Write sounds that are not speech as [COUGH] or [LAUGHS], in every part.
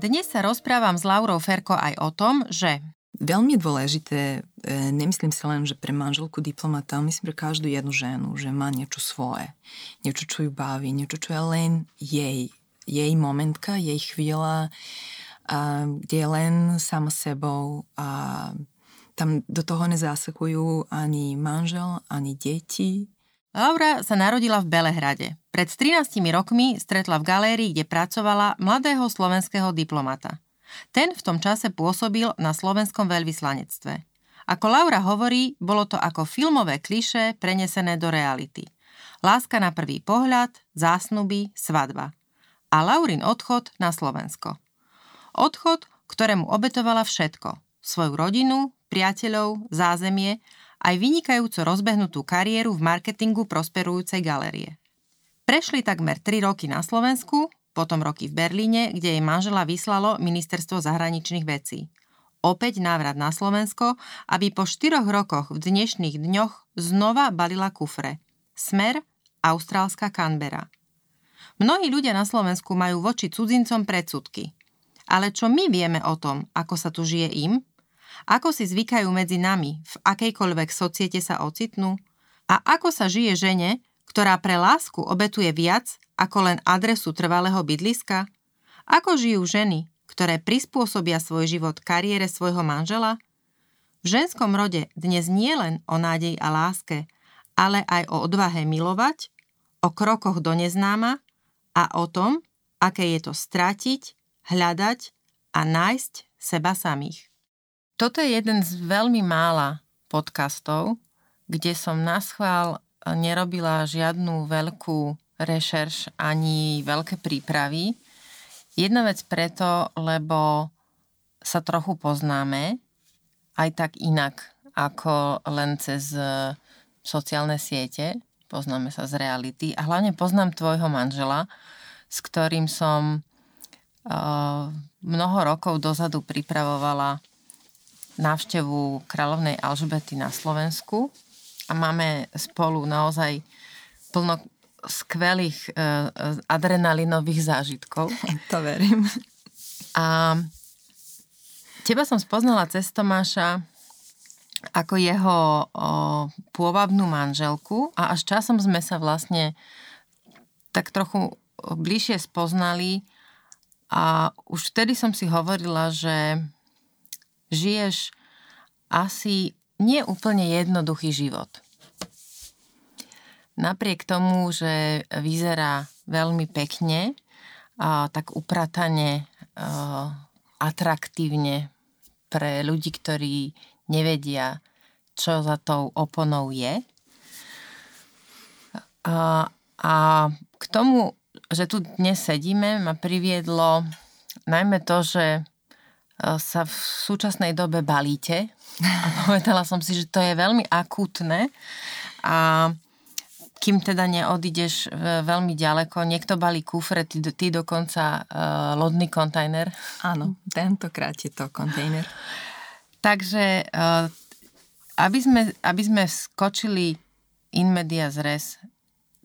Dnes sa rozprávam s Laurou Ferko aj o tom, že Veľmi dôležité, e, nemyslím si len, že pre manželku diplomata, ale myslím pre každú jednu ženu, že má niečo svoje. Niečo, čo ju baví, niečo, čo je len jej. Jej momentka, jej chvíľa, a, kde je len sama sebou a tam do toho nezásakujú ani manžel, ani deti, Laura sa narodila v Belehrade. Pred 13 rokmi stretla v galérii, kde pracovala mladého slovenského diplomata. Ten v tom čase pôsobil na slovenskom veľvyslanectve. Ako Laura hovorí, bolo to ako filmové kliše prenesené do reality. Láska na prvý pohľad, zásnuby, svadba. A Laurin odchod na Slovensko. Odchod, ktorému obetovala všetko. Svoju rodinu, priateľov, zázemie aj vynikajúco rozbehnutú kariéru v marketingu prosperujúcej galérie. Prešli takmer 3 roky na Slovensku, potom roky v Berlíne, kde jej manžela vyslalo Ministerstvo zahraničných vecí. Opäť návrat na Slovensko, aby po 4 rokoch v dnešných dňoch znova balila kufre. Smer, austrálska Canberra. Mnohí ľudia na Slovensku majú voči cudzincom predsudky. Ale čo my vieme o tom, ako sa tu žije im, ako si zvykajú medzi nami, v akejkoľvek societe sa ocitnú? A ako sa žije žene, ktorá pre lásku obetuje viac ako len adresu trvalého bydliska? Ako žijú ženy, ktoré prispôsobia svoj život kariére svojho manžela? V ženskom rode dnes nie len o nádej a láske, ale aj o odvahe milovať, o krokoch do neznáma a o tom, aké je to stratiť, hľadať a nájsť seba samých. Toto je jeden z veľmi mála podcastov, kde som na schvál nerobila žiadnu veľkú rešerš ani veľké prípravy. Jedna vec preto, lebo sa trochu poznáme, aj tak inak ako len cez e, sociálne siete. Poznáme sa z reality a hlavne poznám tvojho manžela, s ktorým som uh, mnoho rokov dozadu pripravovala návštevu kráľovnej Alžbety na Slovensku a máme spolu naozaj plno skvelých uh, adrenalinových zážitkov. [LAUGHS] To verím. A teba som spoznala cez Tomáša ako jeho o, pôvabnú manželku a až časom sme sa vlastne tak trochu bližšie spoznali a už vtedy som si hovorila, že žiješ asi nie úplne jednoduchý život. Napriek tomu, že vyzerá veľmi pekne, tak upratane, a, atraktívne pre ľudí, ktorí nevedia, čo za tou oponou je. A, a k tomu, že tu dnes sedíme, ma priviedlo najmä to, že sa v súčasnej dobe balíte. A povedala som si, že to je veľmi akútne a kým teda neodídeš veľmi ďaleko, niekto balí kufre, ty, ty dokonca uh, lodný kontajner. Áno, tentokrát je to kontajner. Takže uh, aby, sme, aby sme skočili in media res,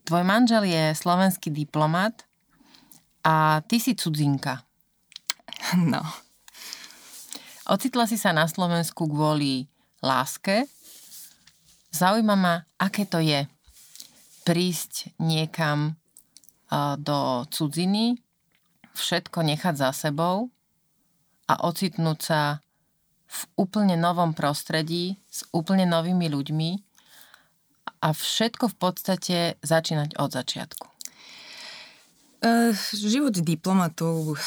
tvoj manžel je slovenský diplomat a ty si cudzinka. No. Ocitla si sa na Slovensku kvôli láske. Zaujíma ma, aké to je prísť niekam do cudziny, všetko nechať za sebou a ocitnúť sa v úplne novom prostredí s úplne novými ľuďmi a všetko v podstate začínať od začiatku. Uh, život diplomatov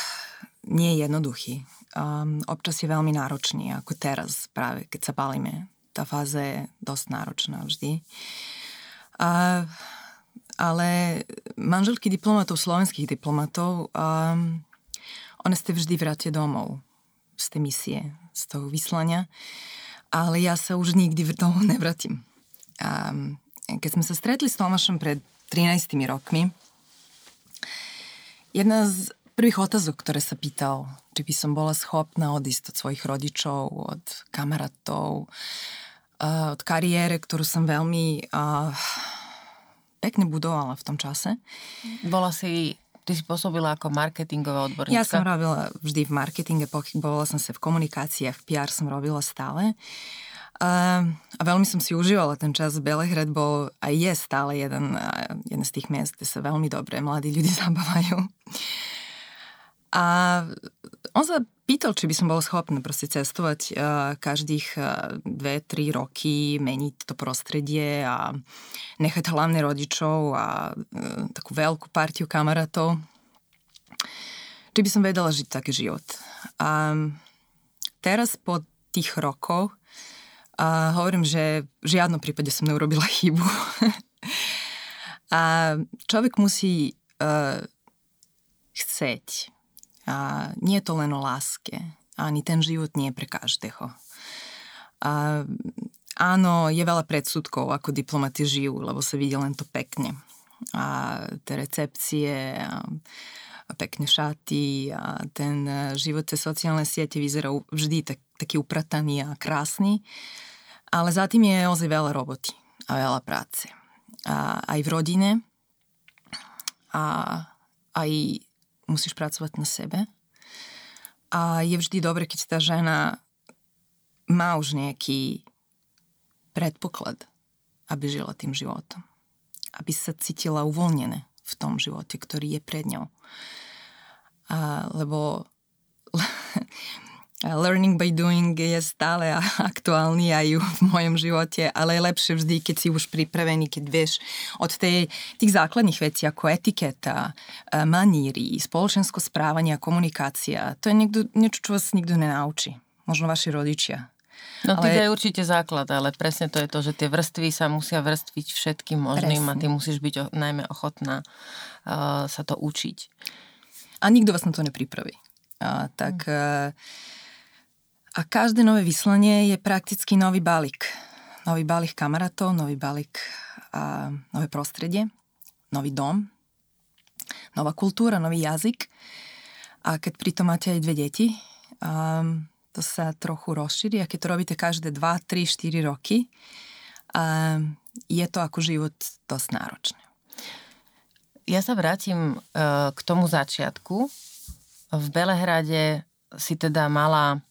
nie je jednoduchý um, občas je veľmi náročný, ako teraz práve, keď sa balíme. Tá fáza je dosť náročná vždy. A, ale manželky diplomatov, slovenských diplomatov, um, One ste vždy vráte domov z tej misie, z toho vyslania, ale ja sa už nikdy domov nevratím. A keď sme sa stretli s Tomášom pred 13 rokmi, jedna z prvých otázok, ktoré sa pýtal, či by som bola schopná odísť od svojich rodičov, od kamarátov, od kariére, ktorú som veľmi uh, pekne budovala v tom čase. Bola si Ty si pôsobila ako marketingová odborníčka? Ja som robila vždy v marketinge, pochybovala som sa v komunikáciách, PR som robila stále. A, a veľmi som si užívala ten čas. Belehrad bol a je stále jeden, jeden z tých miest, kde sa veľmi dobre mladí ľudí [LAUGHS] zabávajú. A on sa pýtal, či by som bola schopná proste cestovať uh, každých uh, dve, tri roky, meniť to prostredie a nechať hlavne rodičov a uh, takú veľkú partiu kamarátov. Či by som vedela žiť taký život. A teraz po tých rokoch a hovorím, že v žiadnom prípade som neurobila [LAUGHS] chybu. a človek musí uh, chceť a nie je to len o láske. Ani ten život nie je pre každého. A áno, je veľa predsudkov, ako diplomati žijú, lebo sa vidí len to pekne. A tie recepcie, a, a šaty a ten život cez sociálne siete vyzerá vždy tak, taký uprataný a krásny. Ale za tým je ozaj veľa roboty a veľa práce. A aj v rodine a aj musíš pracovať na sebe. A je vždy dobre, keď tá žena má už nejaký predpoklad, aby žila tým životom. Aby sa cítila uvoľnené v tom živote, ktorý je pred ňou. A, lebo learning by doing je stále [LAUGHS] aktuálny aj v mojom živote, ale je lepšie vždy, keď si už pripravený, keď vieš od tej, tých základných vecí ako etiketa, e, maníry, spoločensko správanie a komunikácia. To je niekto, niečo, čo vás nikto nenaučí. Možno vaši rodičia. No ale... to je určite základ, ale presne to je to, že tie vrstvy sa musia vrstviť všetkým možným presne. a ty musíš byť o, najmä ochotná uh, sa to učiť. A nikto vás na to nepripraví. Uh, tak... Uh, a každé nové vyslanie je prakticky nový balík. Nový balík kamarátov, nový balík a nové prostredie, nový dom, nová kultúra, nový jazyk. A keď pritom máte aj dve deti, um, to sa trochu rozšíri. A keď to robíte každé 2, 3, 4 roky, um, je to ako život dosť náročné. Ja sa vrátim uh, k tomu začiatku. V Belehrade si teda mala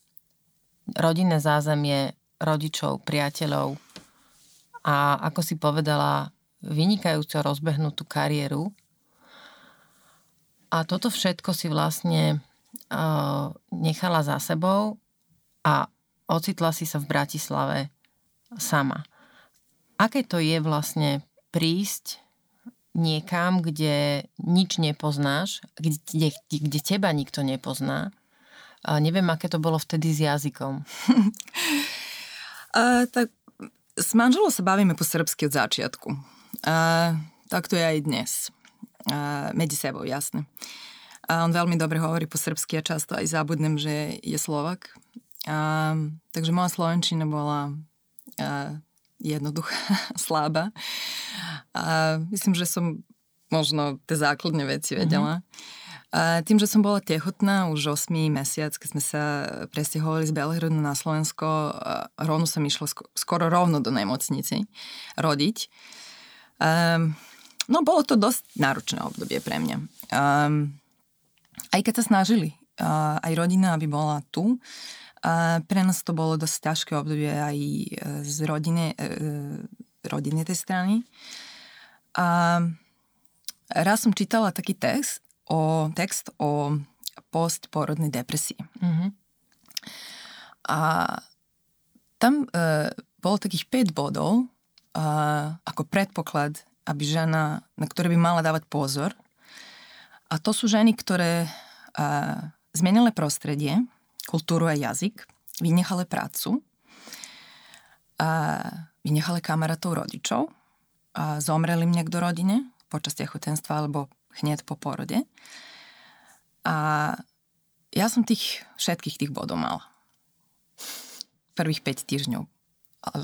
rodinné zázemie rodičov, priateľov a ako si povedala, vynikajúco rozbehnutú kariéru. A toto všetko si vlastne uh, nechala za sebou a ocitla si sa v Bratislave sama. Aké to je vlastne prísť niekam, kde nič nepoznáš, kde, kde, kde teba nikto nepozná a neviem, aké to bolo vtedy s jazykom. [LAUGHS] uh, tak s manželom sa bavíme po srbsky od začiatku. Uh, tak to je aj dnes. Uh, medzi sebou, jasne. A on veľmi dobre hovorí po srbsky a často aj zabudnem, že je Slovak. Uh, takže moja slovenčina bola uh, jednoduchá, [LAUGHS] slabá. A myslím, že som možno tie základné veci vedela. Mm-hmm. A tým, že som bola tehotná už 8 mesiac, keď sme sa presťahovali z Belehradu na Slovensko, rovno som išla skoro rovno do nemocnici rodiť. Um, no bolo to dosť náročné obdobie pre mňa. Um, aj keď sa snažili, uh, aj rodina, aby bola tu, uh, pre nás to bolo dosť ťažké obdobie aj e, z rodiny, uh, rodiny tej strany. A raz som čítala taký text, o text o postporodnej depresii. Mm-hmm. A tam e, bolo takých 5 bodov e, ako predpoklad, aby žena, na ktoré by mala dávať pozor. A to sú ženy, ktoré e, zmenili prostredie, kultúru a jazyk, vynechali prácu, a vynechali kamarátov rodičov, a zomreli im niekto rodine počas tehotenstva alebo hneď po porode. A ja som tých, všetkých tých bodov mala. Prvých 5 týždňov. Ale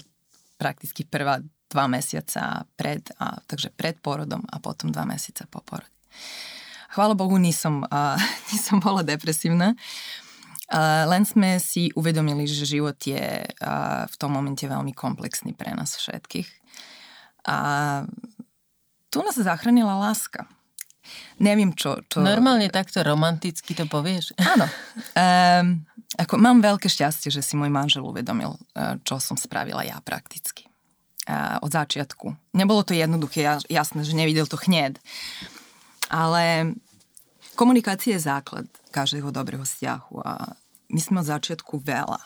prakticky prvá dva mesiaca pred, a, takže pred porodom a potom dva mesiaca po porode. Chvála Bohu, nisom, uh, [LAUGHS] nisom bola depresívna. Uh, len sme si uvedomili, že život je uh, v tom momente veľmi komplexný pre nás všetkých. A tu nás zachránila láska. Neviem, čo... čo... Normálne takto romanticky to povieš? [LAUGHS] Áno. Um, ako, mám veľké šťastie, že si môj manžel uvedomil, uh, čo som spravila ja prakticky. Uh, od začiatku. Nebolo to jednoduché, jasné, že nevidel to hned. Ale komunikácia je základ každého dobrého vzťahu a my sme od začiatku veľa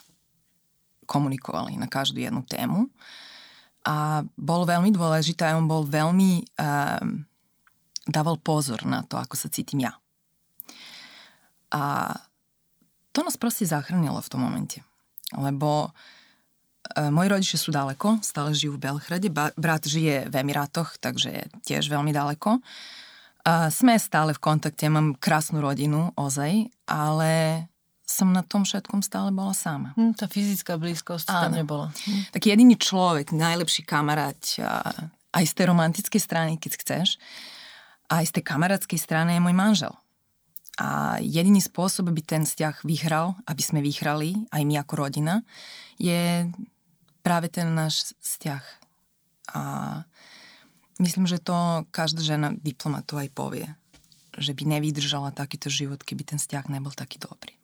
komunikovali na každú jednu tému a bol veľmi dôležité on bol veľmi um, dával pozor na to, ako sa cítim ja. A to nás proste zachránilo v tom momente. Lebo e, moji rodičia sú daleko, stále žijú v Belchrade, ba, brat žije v Emirátoch, takže je tiež veľmi daleko. A sme stále v kontakte, mám krásnu rodinu, ozaj, ale som na tom všetkom stále bola sama. Hm, tá fyzická blízkosť Áno. tam nebola. Hm. Tak jediný človek, najlepší kamarát, aj z tej romantickej strany, keď chceš, aj z tej kamarátskej strany je môj manžel. A jediný spôsob, aby ten vzťah vyhral, aby sme vyhrali, aj my ako rodina, je práve ten náš vzťah. A myslím, že to každá žena diplomatu aj povie, že by nevydržala takýto život, keby ten vzťah nebol taký dobrý.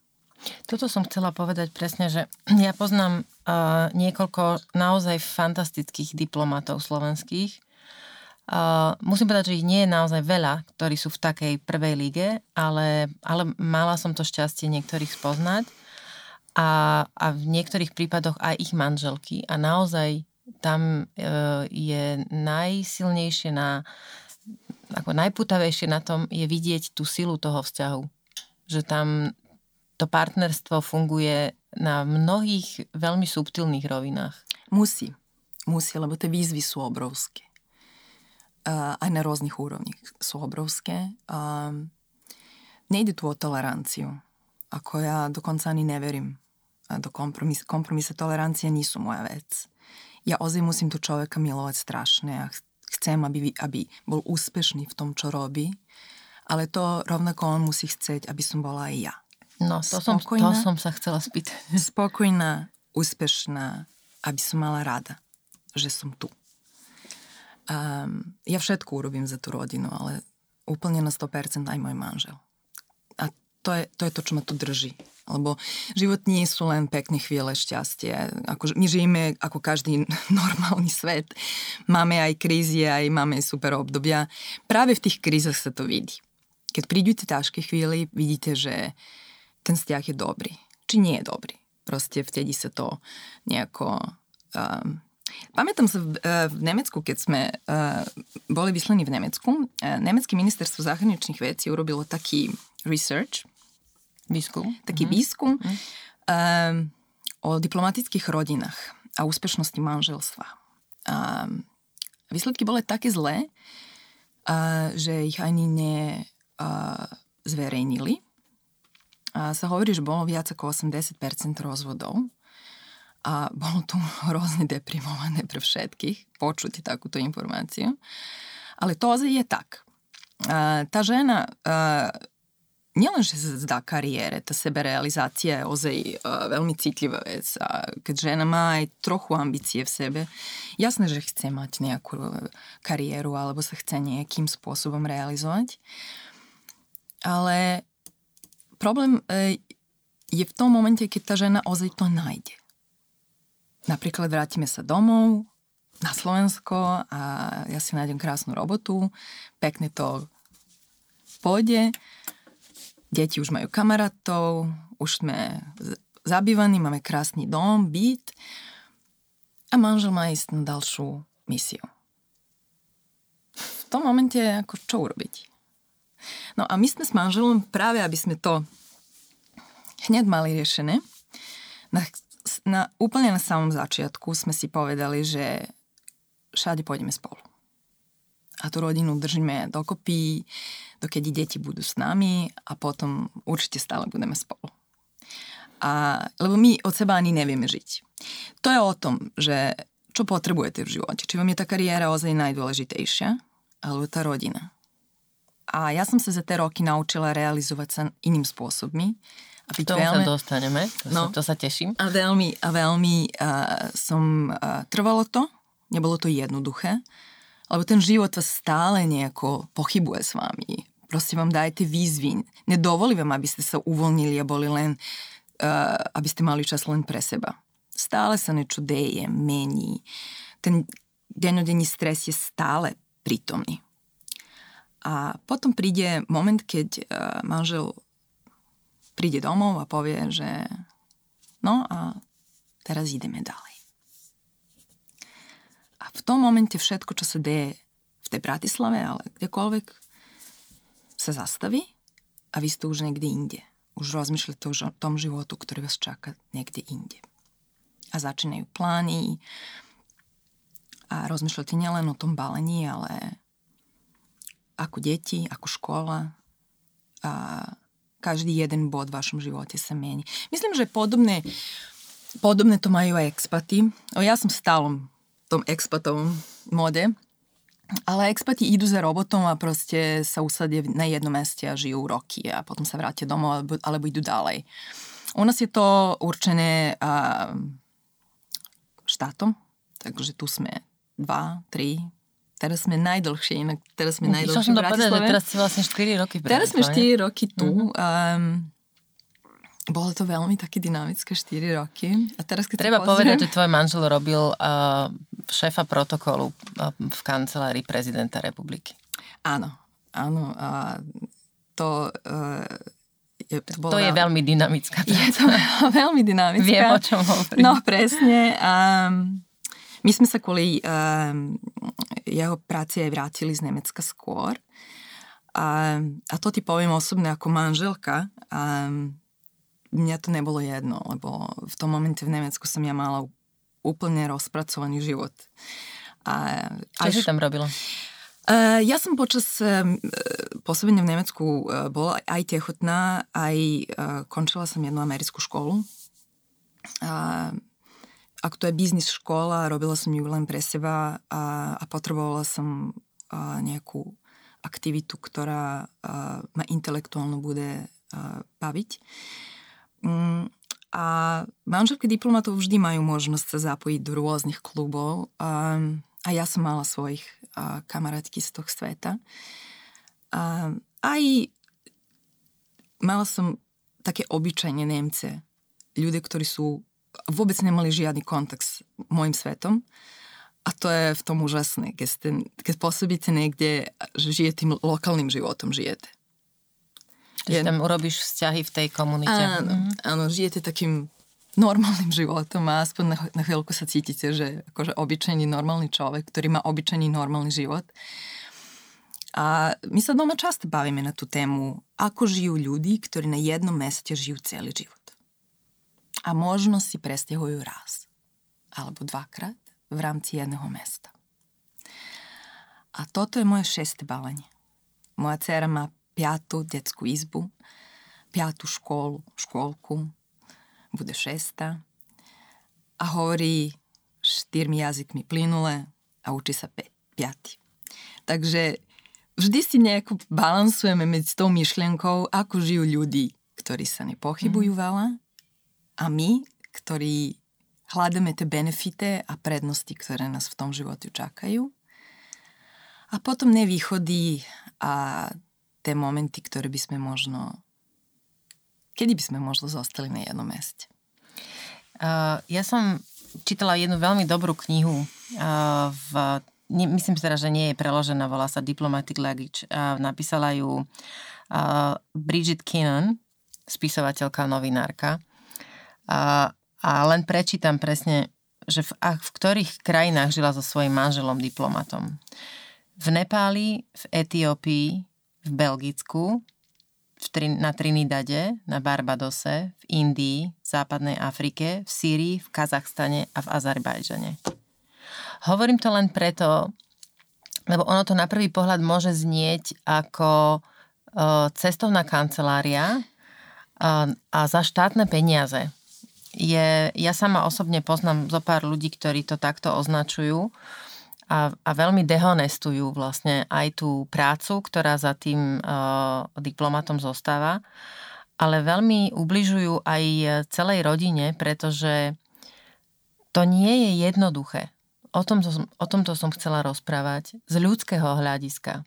Toto som chcela povedať presne, že ja poznám uh, niekoľko naozaj fantastických diplomatov slovenských. Musím povedať, že ich nie je naozaj veľa, ktorí sú v takej prvej lige, ale, ale mala som to šťastie niektorých spoznať a, a v niektorých prípadoch aj ich manželky a naozaj tam uh, je najsilnejšie na ako najputavejšie na tom je vidieť tú silu toho vzťahu. Že tam to partnerstvo funguje na mnohých veľmi subtilných rovinách. Musí. Musí, lebo tie výzvy sú obrovské. Aj na rôznych úrovniach sú obrovské. Uh, nejde tu o toleranciu. Ako ja dokonca ani neverím do kompromis. Kompromise tolerancie nie sú moja vec. Ja ozaj musím tu človeka milovať strašne a chcem, aby, aby bol úspešný v tom, čo robí, ale to rovnako on musí chcieť, aby som bola aj ja. No, to, som, to som sa chcela spýtať. Spokojná, úspešná, aby som mala rada, že som tu. Um, ja všetko urobím za tú rodinu, ale úplne na 100% aj môj manžel. A to je, to je to, čo ma tu drží. Lebo život nie sú len pekné chvíle šťastie. Ako, my žijeme ako každý [LAUGHS] normálny svet. Máme aj krízy, aj máme super obdobia. Práve v tých krízach sa to vidí. Keď prídu tie ťažké chvíli, vidíte, že ten vzťah je dobrý. Či nie je dobrý. Proste vtedy sa to nejako... Um, Pamätám sa v, uh, v Nemecku, keď sme uh, boli vyslení v Nemecku, uh, Nemecké ministerstvo zahraničných vecí urobilo taký research, výskum, taký mm-hmm. výskum mm-hmm. Um, o diplomatických rodinách a úspešnosti manželstva. Um, výsledky boli také zlé, uh, že ich ani ne uh, zverejnili sa hovorí, že bolo viac ako 80% rozvodov a bolo tu [LAUGHS] hrozne deprimované pre všetkých počuť takúto informáciu. Ale to je tak. Tá žena nielen, že sa zdá kariére, tá seberealizácia je ozaj uh, veľmi citlivá vec a keď žena má aj trochu ambície v sebe, jasné, že chce mať nejakú kariéru alebo sa chce nejakým spôsobom realizovať, ale problém e, je v tom momente, keď tá žena ozaj to nájde. Napríklad vrátime sa domov na Slovensko a ja si nájdem krásnu robotu, pekne to pôjde, deti už majú kamarátov, už sme zabývaní, máme krásny dom, byt a manžel má ísť na ďalšiu misiu. V tom momente, ako čo urobiť? No a my sme s manželom práve, aby sme to hneď mali riešené, na, úplne na samom začiatku sme si povedali, že všade pôjdeme spolu. A tú rodinu držíme dokopy, dokedy deti budú s nami a potom určite stále budeme spolu. A, lebo my od seba ani nevieme žiť. To je o tom, že čo potrebujete v živote. Či vám je tá kariéra ozaj najdôležitejšia, alebo tá rodina. A ja som sa za tie roky naučila realizovať sa iným spôsobmi. A byť Tomu veľmi... sa dostaneme, to, no, sa, to sa teším. A veľmi, a veľmi uh, som uh, trvalo to, nebolo to jednoduché, lebo ten život vás stále nejako pochybuje s vami. Proste vám dajte výzvy. Nedovolí vám, aby ste sa uvoľnili a boli len, uh, aby ste mali čas len pre seba. Stále sa niečo deje, mení. Ten dennodenný stres je stále prítomný. A potom príde moment, keď uh, manžel príde domov a povie, že no a teraz ideme ďalej. A v tom momente všetko, čo sa deje v tej Bratislave, ale kdekoľvek, sa zastaví a vy ste už niekde inde. Už rozmýšľate o tom životu, ktorý vás čaká niekde inde. A začínajú plány a rozmýšľate nielen o tom balení, ale ako deti, ako škola a každý jeden bod v vašom živote sa mení. Myslím, že podobné, podobné to majú aj expaty. O, ja som v stálom tom expatovom mode, ale expati idú za robotom a proste sa usadia na jednom meste a žijú roky a potom sa vrátia domov alebo, alebo idú ďalej. U nás je to určené a, štátom, takže tu sme dva, tri, Teraz sme najdlhšie, inak teraz sme najdlhšie v Bratislave. teraz si vlastne 4 roky v Teraz sme 4 roky tu. Mm-hmm. Um, bolo to veľmi také dynamické 4 roky. A teraz, keď Treba povedať, že tvoj manžel robil uh, šéfa protokolu uh, v kancelárii prezidenta republiky. Áno, áno. A to... Uh, je, to, to je veľmi dynamická práca. Je to [LAUGHS] veľmi dynamická. Viem, o čom hovorím. No, presne. Um, my sme sa kvôli um, jeho práci aj vrátili z Nemecka skôr. A, a to ti poviem osobne ako manželka. A mňa to nebolo jedno, lebo v tom momente v Nemecku som ja mala úplne rozpracovaný život. A, Čo až, si tam robila? Uh, ja som počas uh, pôsobenia v Nemecku uh, bola aj tehotná, aj uh, končila som jednu americkú školu. Uh, ak to je biznis škola, robila som ju len pre seba a, a potrebovala som a, nejakú aktivitu, ktorá a, ma intelektuálno bude a, baviť. Mm, a manželky diplomatov vždy majú možnosť sa zapojiť do rôznych klubov a, a ja som mala svojich a, kamarátky z toho sveta. A, aj mala som také obyčajne Nemce, ľudia, ktorí sú vôbec nemali žiadny kontakt s môjim svetom. A to je v tom úžasné, keď, ste, keď pôsobíte niekde, že žije tým lokálnym životom, žijete. Že je... tam urobíš vzťahy v tej komunite. Áno, mm-hmm. áno, žijete takým normálnym [LAUGHS] životom a aspoň na, na chvíľku sa cítite, že akože obyčajný normálny človek, ktorý má obyčajný normálny život. A my sa doma často bavíme na tú tému, ako žijú ľudí, ktorí na jednom meste žijú celý život a možno si presťahujú raz alebo dvakrát v rámci jedného mesta. A toto je moje šesté balenie. Moja dcera má piatú detskú izbu, piatú školu, škôlku, bude šesta a hovorí štyrmi jazykmi plynule a učí sa pe- piaty. Takže vždy si nejako balansujeme medzi tou myšlienkou, ako žijú ľudí, ktorí sa nepochybujú mm. veľa a my, ktorí hľadáme tie benefity a prednosti, ktoré nás v tom živote čakajú. A potom nevýchody a tie momenty, ktoré by sme možno... Kedy by sme možno zostali na jednom meste? Uh, ja som čítala jednu veľmi dobrú knihu uh, v nie, myslím teda, že nie je preložená, volá sa Diplomatic Luggage. Napísala ju uh, Bridget Kinnan, spisovateľka, novinárka. A, a len prečítam presne, že v, a v ktorých krajinách žila so svojím manželom diplomatom. V Nepáli, v Etiópii, v Belgicku, v Trin- na Trinidade, na Barbadose, v Indii, v západnej Afrike, v Sýrii, v Kazachstane a v Azerbajdžane. Hovorím to len preto, lebo ono to na prvý pohľad môže znieť ako cestovná kancelária a za štátne peniaze. Je, ja sama osobne poznám zo pár ľudí, ktorí to takto označujú a, a veľmi dehonestujú vlastne aj tú prácu, ktorá za tým uh, diplomatom zostáva, ale veľmi ubližujú aj celej rodine, pretože to nie je jednoduché. O tomto, o tomto som chcela rozprávať z ľudského hľadiska.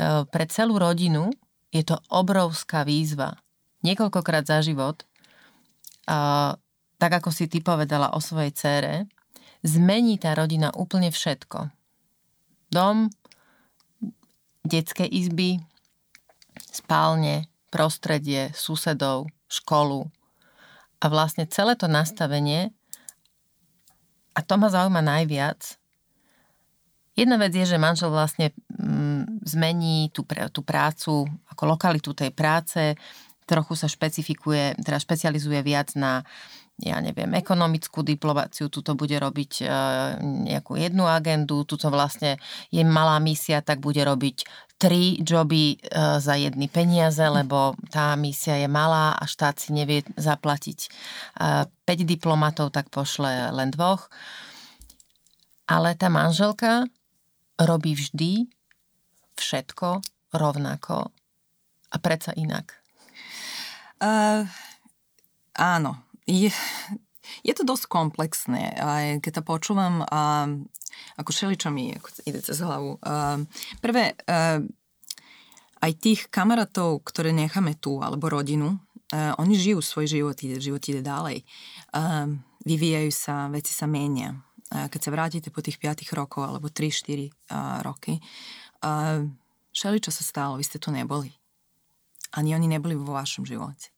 Uh, pre celú rodinu je to obrovská výzva niekoľkokrát za život, tak ako si ty povedala o svojej cére, zmení tá rodina úplne všetko. Dom, detské izby, spálne, prostredie, susedov, školu. A vlastne celé to nastavenie, a to ma zaujíma najviac, Jedna vec je, že manžel vlastne mm, zmení tú, tú prácu, ako lokalitu tej práce, trochu sa špecifikuje, teda špecializuje viac na ja neviem, ekonomickú diplomáciu, tuto bude robiť e, nejakú jednu agendu, tuto vlastne je malá misia, tak bude robiť tri joby e, za jedny peniaze, lebo tá misia je malá a štát si nevie zaplatiť e, 5 diplomatov, tak pošle len dvoch. Ale tá manželka robí vždy všetko rovnako a predsa inak. Uh, áno. Je, je to dosť komplexné. Aj keď to počúvam, uh, ako šeličo mi ako ide cez hlavu. Uh, prvé, uh, aj tých kamarátov, ktoré necháme tu, alebo rodinu, uh, oni žijú svoj život, ide, život ide ďalej. Uh, vyvíjajú sa, veci sa menia. Uh, keď sa vrátite po tých 5 rokov, alebo 3-4 uh, roky, uh, všeličo sa stalo, vy ste tu neboli ani oni neboli vo vašom živote.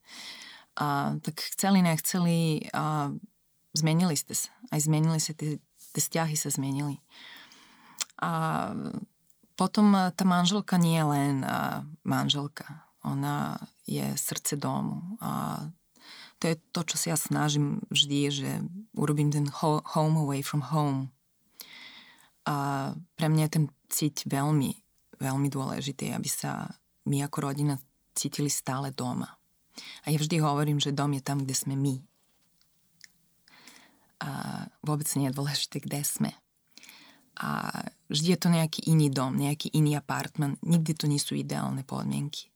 A, tak chceli, nechceli, a, zmenili ste sa. Aj zmenili sa, tie, tie vzťahy sa zmenili. A potom tá manželka nie je len a, manželka. Ona je srdce domu. A to je to, čo si ja snažím vždy, že urobím ten home away from home. A pre mňa je ten cít veľmi, veľmi dôležitý, aby sa my ako rodina cítili stále doma. A ja vždy hovorím, že dom je tam, kde sme my. A vôbec nie je dôležité, kde sme. A vždy je to nejaký iný dom, nejaký iný apartman. Nikdy to nie sú ideálne podmienky.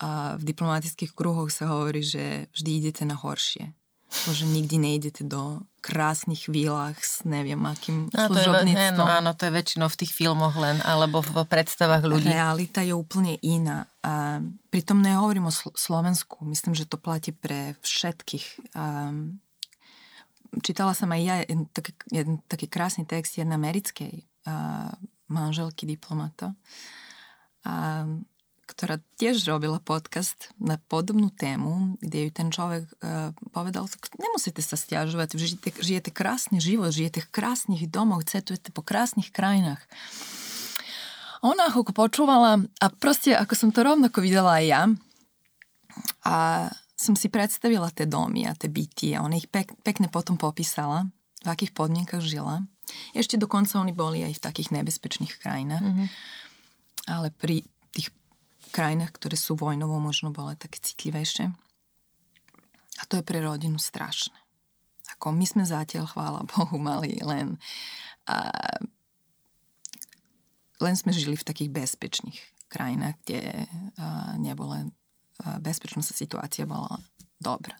A v diplomatických kruhoch sa hovorí, že vždy idete na horšie. Bože, nikdy nejdete do krásnych výlach s neviem akým no, služobníctvom. No, áno, to je väčšinou v tých filmoch len, alebo v predstavách ľudí. Realita je úplne iná. A pritom nehovorím o Slovensku. Myslím, že to platí pre všetkých. A čítala som aj ja jeden taký, jeden taký krásny text jednej americkej a, manželky diplomata. A ktorá tiež robila podcast na podobnú tému, kde ju ten človek uh, povedal, nemusíte sa stiažovať, žijete, žijete krásny život, žijete v krásnych domoch, cestujete po krásnych krajinách. Ona ako počúvala a proste ako som to rovnako videla aj ja a som si predstavila tie domy a tie byty a ona ich pek, pekne potom popísala, v akých podmienkach žila. Ešte dokonca oni boli aj v takých nebezpečných krajinách. Mm-hmm. Ale pri tých krajinách, ktoré sú vojnovo, možno boli také citlivejšie. A to je pre rodinu strašné. Ako my sme zatiaľ, chvála Bohu, [LAUGHS] mali len... A, len sme žili v takých bezpečných krajinách, kde a, nebola... A, bezpečnostná situácia bola dobrá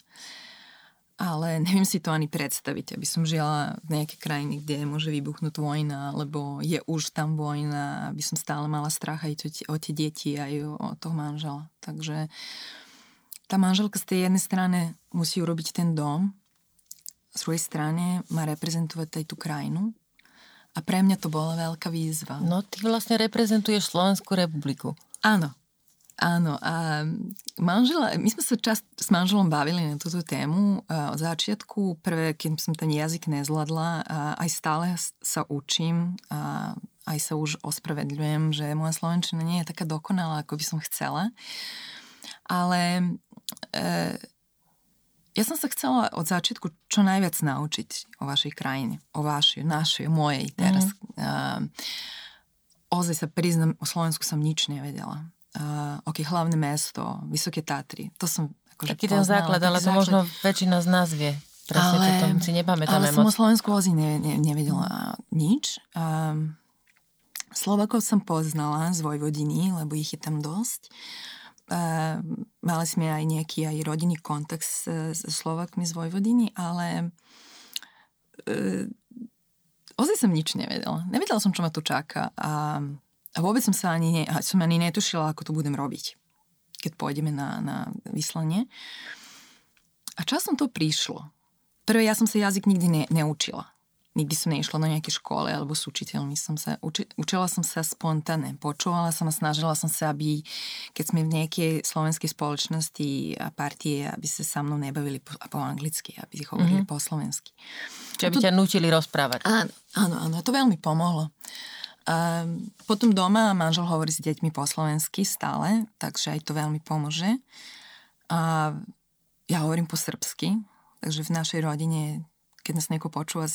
ale [LAUGHS] neviem si to ani predstaviť, aby som žila v nejakej krajine, kde môže vybuchnúť vojna, alebo je už tam vojna, aby som stále mala strach aj o tie deti, aj o toho manžela. Takže tá manželka z tej jednej strany musí urobiť ten dom, z druhej strany má reprezentovať aj tú krajinu. A pre mňa to bola veľká výzva. No, ty vlastne reprezentuješ Slovenskú republiku. Áno, Áno, a manžela, my sme sa čas s manželom bavili na túto tému od začiatku. Prvé, keď som ten jazyk nezvládla, aj stále sa učím a aj sa už ospravedľujem, že moja slovenčina nie je taká dokonalá, ako by som chcela. Ale e, ja som sa chcela od začiatku čo najviac naučiť o vašej krajine, o vašej, našej, mojej teraz. Mm. E, ozaj sa priznam, o Slovensku som nič nevedela uh, ok, hlavné mesto, Vysoké Tatry, to som akože Taký ten základ, ale to základ. možno väčšina z nás vie. Presne, ale, tom si nepamätáme ale som o Slovensku ozí ne, ne, nevedela nič. Um, Slovakov som poznala z Vojvodiny, lebo ich je tam dosť. Uh, mali sme aj nejaký aj rodinný kontakt s, s Slovakmi z Vojvodiny, ale uh, ozaj som nič nevedela. Nevedela som, čo ma tu čaká a, a vôbec som sa ani, ne, som ani netušila, ako to budem robiť, keď pôjdeme na, na vyslanie. A časom to prišlo. Prvé, ja som sa jazyk nikdy ne, neučila. Nikdy som neišla na nejaké škole alebo s učiteľmi. Som sa, uči, učila som sa spontánne. Počúvala som a snažila som sa, aby keď sme v nejakej slovenskej spoločnosti a partie, aby sa sa mnou nebavili po, po anglicky, aby hovorili mm-hmm. po slovensky. Čiže aby to, ťa nutili rozprávať. Áno, áno, áno, to veľmi pomohlo. A potom doma manžel hovorí s deťmi po slovensky stále, takže aj to veľmi pomôže. A ja hovorím po srbsky, Takže v našej rodine, keď nás nieko počúva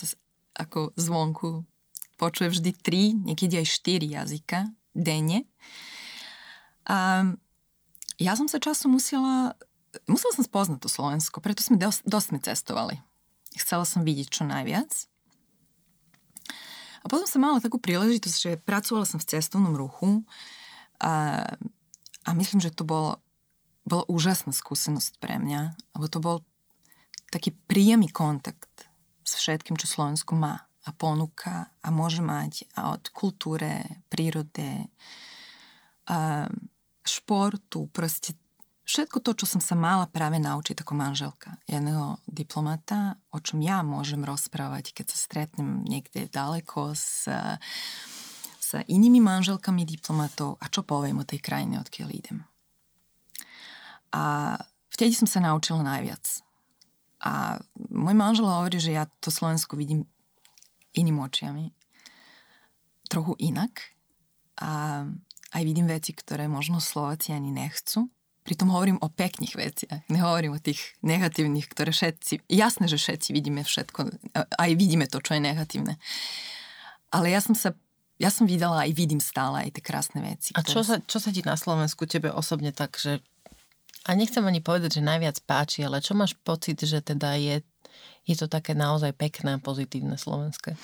ako zvonku, počuje vždy tri, niekedy aj štyri jazyka denne. A ja som sa času musela, musela som spoznať to Slovensko, preto sme dosť, dosť sme cestovali. Chcela som vidieť čo najviac. A potom som mala takú príležitosť, že pracovala som v cestovnom ruchu a, a myslím, že to bolo, bolo úžasná skúsenosť pre mňa, lebo to bol taký príjemný kontakt s všetkým, čo Slovensko má a ponúka a môže mať a od kultúre, prírode, a športu, proste všetko to, čo som sa mala práve naučiť ako manželka jedného diplomata, o čom ja môžem rozprávať, keď sa stretnem niekde ďaleko s, s inými manželkami diplomatov a čo poviem o tej krajine, odkiaľ idem. A vtedy som sa naučila najviac. A môj manžel hovorí, že ja to Slovensko vidím iným očiami. Trochu inak. A aj vidím veci, ktoré možno Slováci ani nechcú. Pritom hovorím o pekných veciach. Nehovorím o tých negatívnych, ktoré všetci... Jasné, že všetci vidíme všetko. Aj vidíme to, čo je negatívne. Ale ja som sa ja som videla aj vidím stále aj tie krásne veci. A čo sa, čo sa ti na Slovensku tebe osobne tak, že a nechcem ani povedať, že najviac páči, ale čo máš pocit, že teda je, je to také naozaj pekné a pozitívne slovenské?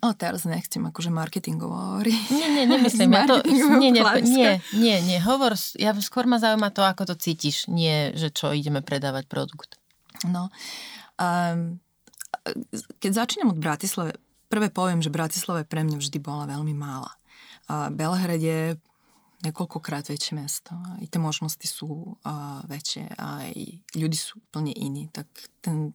Ale teraz nechcem akože marketingovo hovoriť. Nie, nie, nemyslím. ja to, [LAUGHS] nie, nie, nie, nie, nie, hovor, ja skôr ma zaujíma to, ako to cítiš, nie, že čo ideme predávať produkt. No, um, keď začínam od Bratislavy, prvé poviem, že Bratislava pre mňa vždy bola veľmi mála. A Belhrad je niekoľkokrát väčšie mesto. I tie možnosti sú uh, väčšie, aj ľudí sú úplne iní. Tak ten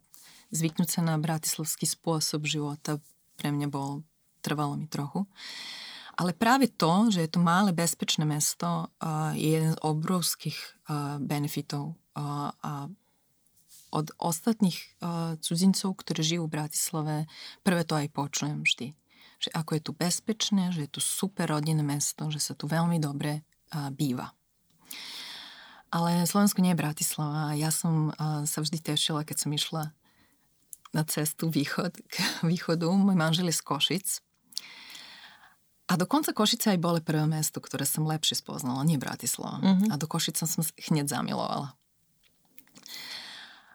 zvyknúť sa na bratislavský spôsob života pre mňa bol, trvalo mi trochu. Ale práve to, že je to malé bezpečné mesto, uh, je jeden z obrovských uh, benefitov uh, a od ostatných cudzincov, ktorí žijú v Bratislave, prvé to aj počujem vždy že ako je tu bezpečné, že je tu super rodinné mesto, že sa tu veľmi dobre býva. Ale Slovensko nie je Bratislava. Ja som sa vždy tešila, keď som išla na cestu východ, k [LAUGHS] východu. Môj manžel je z Košic. A dokonca Košice aj boli prvé mesto, ktoré som lepšie spoznala, nie Bratislava. Mm-hmm. A do Košic som sa hneď zamilovala.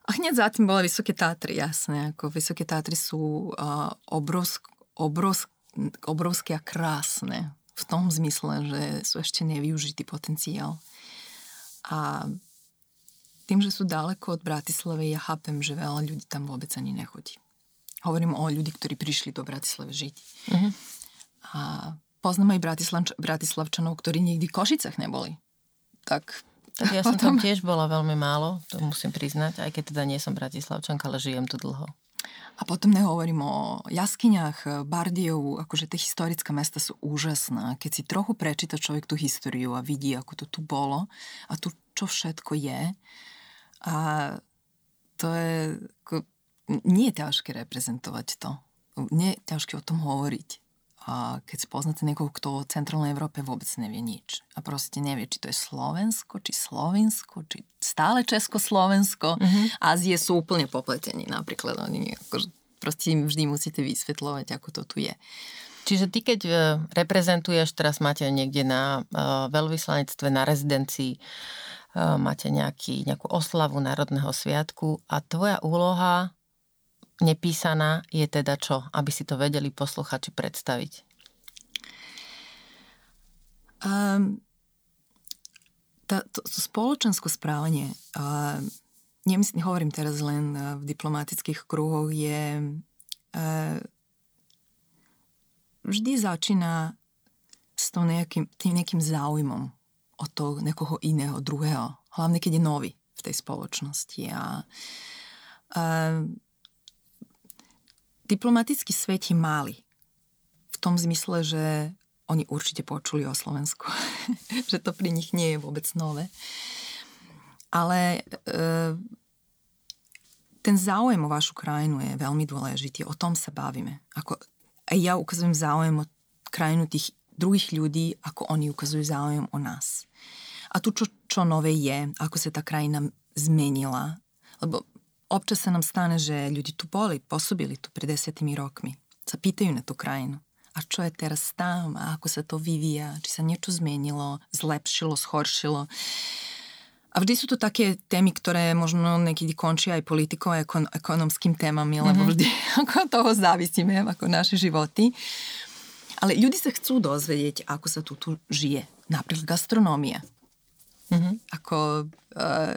A hneď za tým boli Vysoké Tatry, jasné. Ako Vysoké Tatry sú uh, obrovsk, obrovsk, obrovské a krásne v tom zmysle, že sú ešte nevyužitý potenciál. A tým, že sú ďaleko od Bratislavy, ja chápem, že veľa ľudí tam vôbec ani nechodí. Hovorím o ľudí, ktorí prišli do Bratislavy žiť. Uh-huh. A poznám aj Bratislavč- Bratislavčanov, ktorí nikdy v Košicach neboli. Tak tak ja [LAUGHS] som tam tiež bola veľmi málo, to musím priznať, aj keď teda nie som bratislavčanka, ale žijem tu dlho. A potom nehovorím o jaskyniach, Bardejov, akože tie historické mesta sú úžasné. Keď si trochu prečíta človek tú históriu a vidí, ako to tu bolo a tu čo všetko je. A to je... Ako, nie je ťažké reprezentovať to. Nie je ťažké o tom hovoriť. A keď si poznáte niekoho, kto v centrálnej Európe vôbec nevie nič. A proste nevie, či to je Slovensko, či Slovinsko, či stále Československo. Mm-hmm. Ázie sú úplne popletení napríklad. Oni akože, proste im vždy musíte vysvetľovať, ako to tu je. Čiže ty, keď e, reprezentuješ, teraz máte niekde na uh, veľvyslanectve, na rezidencii, máte nejaký, nejakú oslavu Národného sviatku a tvoja úloha nepísaná je teda čo? Aby si to vedeli posluchači predstaviť. Um, tá, to, to spoločenské správanie, uh, nemyslím, hovorím teraz len uh, v diplomatických kruhoch, je uh, vždy začína s tým nejakým, tým nejakým záujmom od toho nekoho iného, druhého. Hlavne, keď je nový v tej spoločnosti. A, a diplomatický svet je malý. V tom zmysle, že oni určite počuli o Slovensku. [LAUGHS] že to pri nich nie je vôbec nové. Ale e, ten záujem o vašu krajinu je veľmi dôležitý. O tom sa bavíme. Ako aj ja ukazujem záujem o krajinu tých druhých ľudí, ako oni ukazujú záujem o nás. A tu čo, čo nové je, ako sa tá krajina zmenila. Lebo občas sa nám stane, že ľudí tu boli, pôsobili tu pred desiatými rokmi. Sa pýtajú na tú krajinu. A čo je teraz tam? A ako sa to vyvíja? Či sa niečo zmenilo, zlepšilo, schoršilo? A vždy sú to také témy, ktoré možno niekedy končia aj politikou a ekon- ekonomským témami, mm-hmm. lebo mhm. vždy [LAUGHS] ako toho závisíme, ako naše životy. Ale ľudí sa chcú dozvedieť, ako sa tu, tu žije. Napríklad gastronómia. Mm-hmm. Ako uh,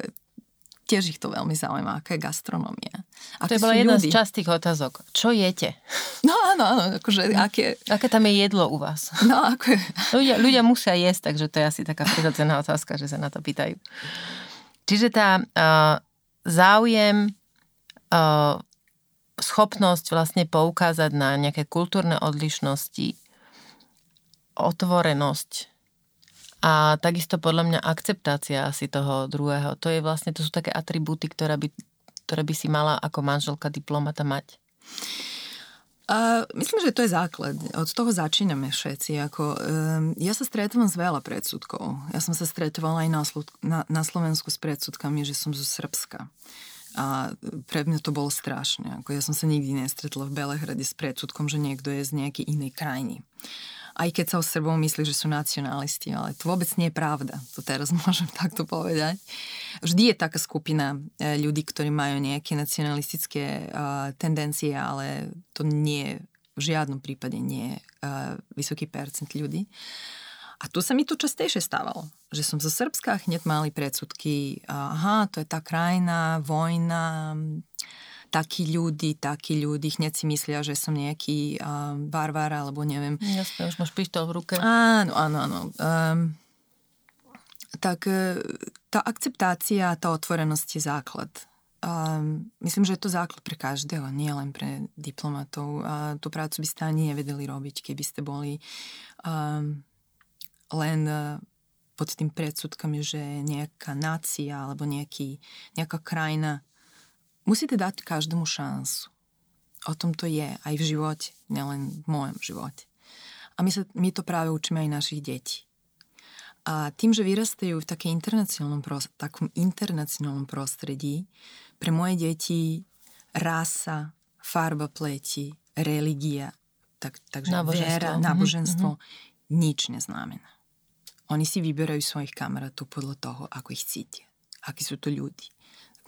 tiež ich to veľmi zaujíma, aká je gastronómia. to je bola jedna ľudí. z častých otázok. Čo jete? No áno, áno. Akože, aké... aké tam je jedlo u vás? No, ako ľudia, ľudia musia jesť, takže to je asi taká prirodzená otázka, že sa na to pýtajú. Čiže tá uh, záujem, uh, schopnosť vlastne poukázať na nejaké kultúrne odlišnosti, otvorenosť, a takisto podľa mňa akceptácia asi toho druhého. To je vlastne, to sú také atribúty, ktoré by, ktoré by si mala ako manželka diplomata mať. A myslím, že to je základ. Od toho začíname všetci. Ako, um, ja sa stretávam s veľa predsudkov. Ja som sa stretovala aj na, na, na Slovensku s predsudkami, že som zo Srbska. A pre mňa to bolo strašné. Ako ja som sa nikdy nestretla v Belehrade s predsudkom, že niekto je z nejakej inej krajiny aj keď sa o Srbov myslí, že sú nacionalisti, ale to vôbec nie je pravda. To teraz [LAUGHS] môžem takto povedať. Vždy je taká skupina e, ľudí, ktorí majú nejaké nacionalistické uh, tendencie, ale to nie v žiadnom prípade nie je uh, vysoký percent ľudí. A tu sa mi to častejšie stávalo, že som zo Srbska hneď mali predsudky, aha, to je tá krajina, vojna, takí ľudí, takí ľudí, hneď si myslia, že som nejaký uh, barbar, alebo neviem. Jasne, už máš pištol v ruke. Áno, áno, áno. Um, tak uh, tá akceptácia, tá otvorenosť je základ. Um, myslím, že je to základ pre každého, nie len pre diplomatov. A tú prácu by ste ani nevedeli robiť, keby ste boli um, len uh, pod tým predsudkami, že nejaká nácia alebo nejaký, nejaká krajina Musíte dať každému šancu. O tom to je aj v živote, nielen v môjom živote. A my, sa, my to práve učíme aj našich detí. A tým, že vyrastajú v také internacionálnom, takom internacionálnom prostredí, pre moje deti rasa, farba pleti, religia, tak, takže náboženstvo. viera, mhm, náboženstvo, mm-hmm. nič neznamená. Oni si vyberajú svojich kamarátov podľa toho, ako ich cítia. Akí sú to ľudí.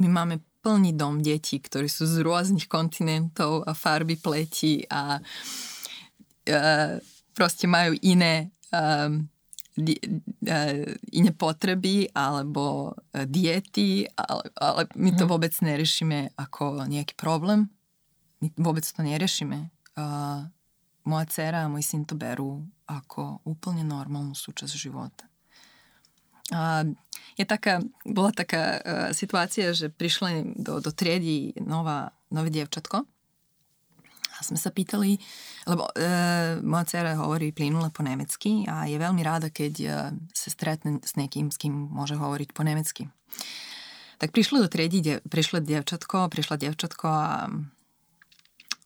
My máme plný dom detí, ktorí sú z rôznych kontinentov a farby pleti a uh, proste majú iné di, uh, iné potreby alebo uh, diety, ale, ale my to mhm. vôbec neriešime ako nejaký problém. My vôbec to neriešime. Uh, moja dcera a môj syn to berú ako úplne normálnu súčasť života. Je taká, bola taká uh, situácia, že prišli do, do triedy nová, nové dievčatko a sme sa pýtali, lebo uh, moja dcera hovorí plynule po nemecky a je veľmi ráda, keď uh, sa stretne s niekým, s kým môže hovoriť po nemecky. Tak prišli do triedy, de, prišlo dievčatko, prišla dievčatko a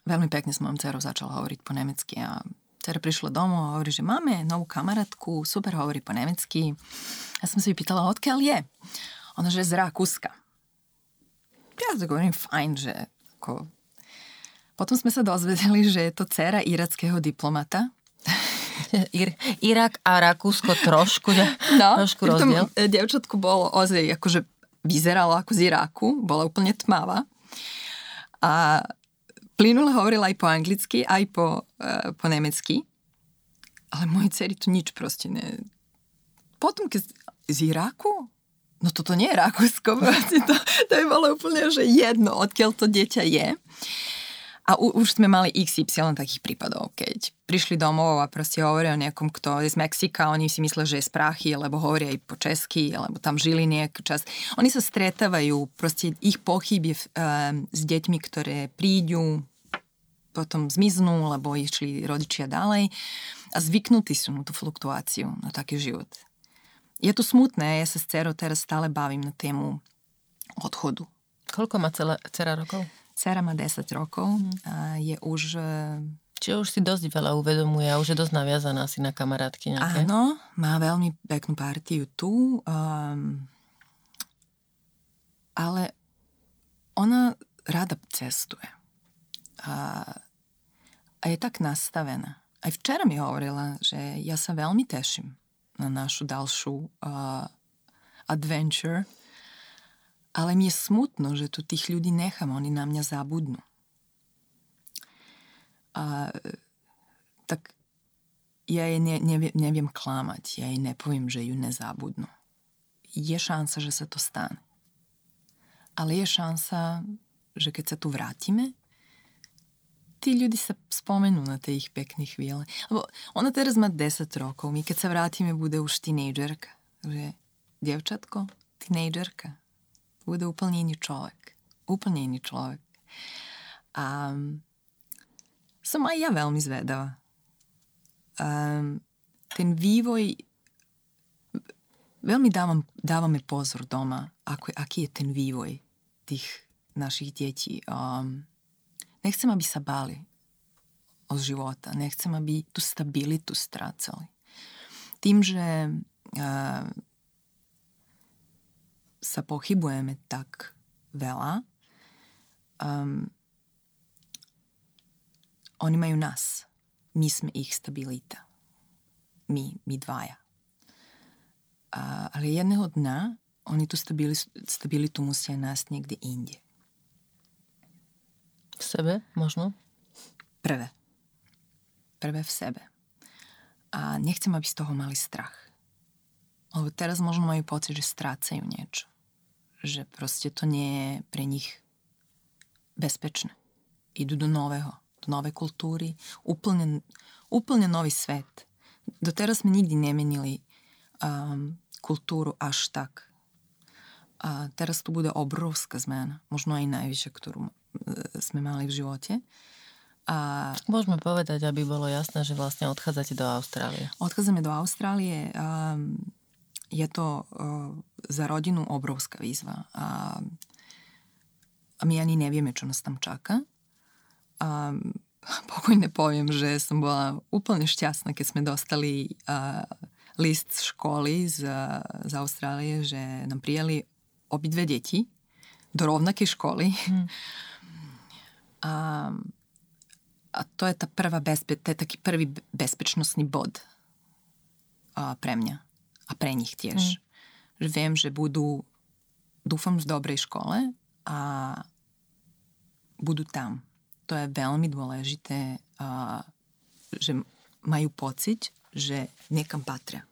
veľmi pekne s mojou dcerou začala hovoriť po nemecky a dcera prišla domov a hovorí, že máme novú kamarátku, super hovorí po nemecky. Ja som si vypýtala, odkiaľ je. Ona, že z Rakúska. Ja to hovorím, fajn, že ako... Potom sme sa dozvedeli, že je to dcera irackého diplomata [LAUGHS] Ir, Irak a Rakúsko trošku, no, [LAUGHS] trošku rozdiel. No, devčatku bolo ozaj, akože vyzeralo ako z Iraku, bola úplne tmavá. A plynule hovorila aj po anglicky, aj po, uh, po nemecky. Ale moje dcery tu nič proste ne... Potom, keď z Iraku? No toto nie je Rakúsko, [LAUGHS] to, to je bolo úplne, že jedno, odkiaľ to dieťa je. A u, už sme mali XY takých prípadov, keď prišli domov a proste hovoria o nejakom, kto je z Mexika, oni si myslia, že je z Prachy, alebo hovoria aj po česky, alebo tam žili nejaký čas. Oni sa stretávajú, proste ich pochyby um, s deťmi, ktoré prídu, potom zmiznú, lebo išli rodičia ďalej a zvyknutí sú na tú fluktuáciu, na taký život. Je to smutné, ja sa s dcerou teraz stále bavím na tému odchodu. Koľko má celá, dcera rokov? Cera má 10 rokov a je už... E, Čiže už si dosť veľa uvedomuje a už je dosť naviazaná si na kamarátky nejaké. Áno, má veľmi peknú partiu tu. Um, ale ona rada cestuje. A, a je tak nastavená. Aj včera mi hovorila, že ja sa veľmi teším na našu ďalšiu uh, adventure ale mi je smutno, že tu tých ľudí nechám, oni na mňa zabudnú. A tak ja jej ne, neviem, neviem klamať, ja jej nepoviem, že ju nezabudnú. Je šanca, že sa to stane. Ale je šanca, že keď sa tu vrátime, tí ľudí sa spomenú na tie ich pekné chvíle. Lebo ona teraz má 10 rokov, my keď sa vrátime, bude už tínejdžerka. Že, dievčatko, tínejdžerka bude úplne iný človek. Úplne iný človek. A som aj ja veľmi zvedavá. Um, ten vývoj veľmi dávam, dávame pozor doma, ako, aký je ten vývoj tých našich detí. Um, nechcem, aby sa báli od života. Nechcem, aby tú stabilitu strácali. Tým, že uh, sa pochybujeme tak veľa, um, oni majú nás. My sme ich stabilita. My, my dvaja. A, ale jedného dna oni tú stabilitu, stabilitu musia nájsť niekde inde. V sebe možno? Prvé. Prvé v sebe. A nechcem, aby z toho mali strach. Lebo teraz možno majú pocit, že strácajú niečo že proste to nie je pre nich bezpečné. Idú do nového, do novej kultúry, úplne, úplne nový svet. Doteraz sme nikdy nemenili um, kultúru až tak. A teraz tu bude obrovská zmena, možno aj najvyššia, ktorú sme mali v živote. A... Môžeme povedať, aby bolo jasné, že vlastne odchádzate do Austrálie. Odchádzame do Austrálie. Um, je to uh, za rodinu obrovská výzva a, my ani nevieme, čo nás tam čaká. A pokojne poviem, že som bola úplne šťastná, keď sme dostali uh, list z školy z, z Austrálie, že nám prijali obidve deti do rovnakej školy. Hmm. A, a to je prvá bezpe- to je taký prvý bezpečnostný bod a, pre mňa a pre nich tiež. Mm. Že viem, že budú, dúfam, v dobrej škole a budú tam. To je veľmi dôležité, a, že majú pocit, že niekam patria.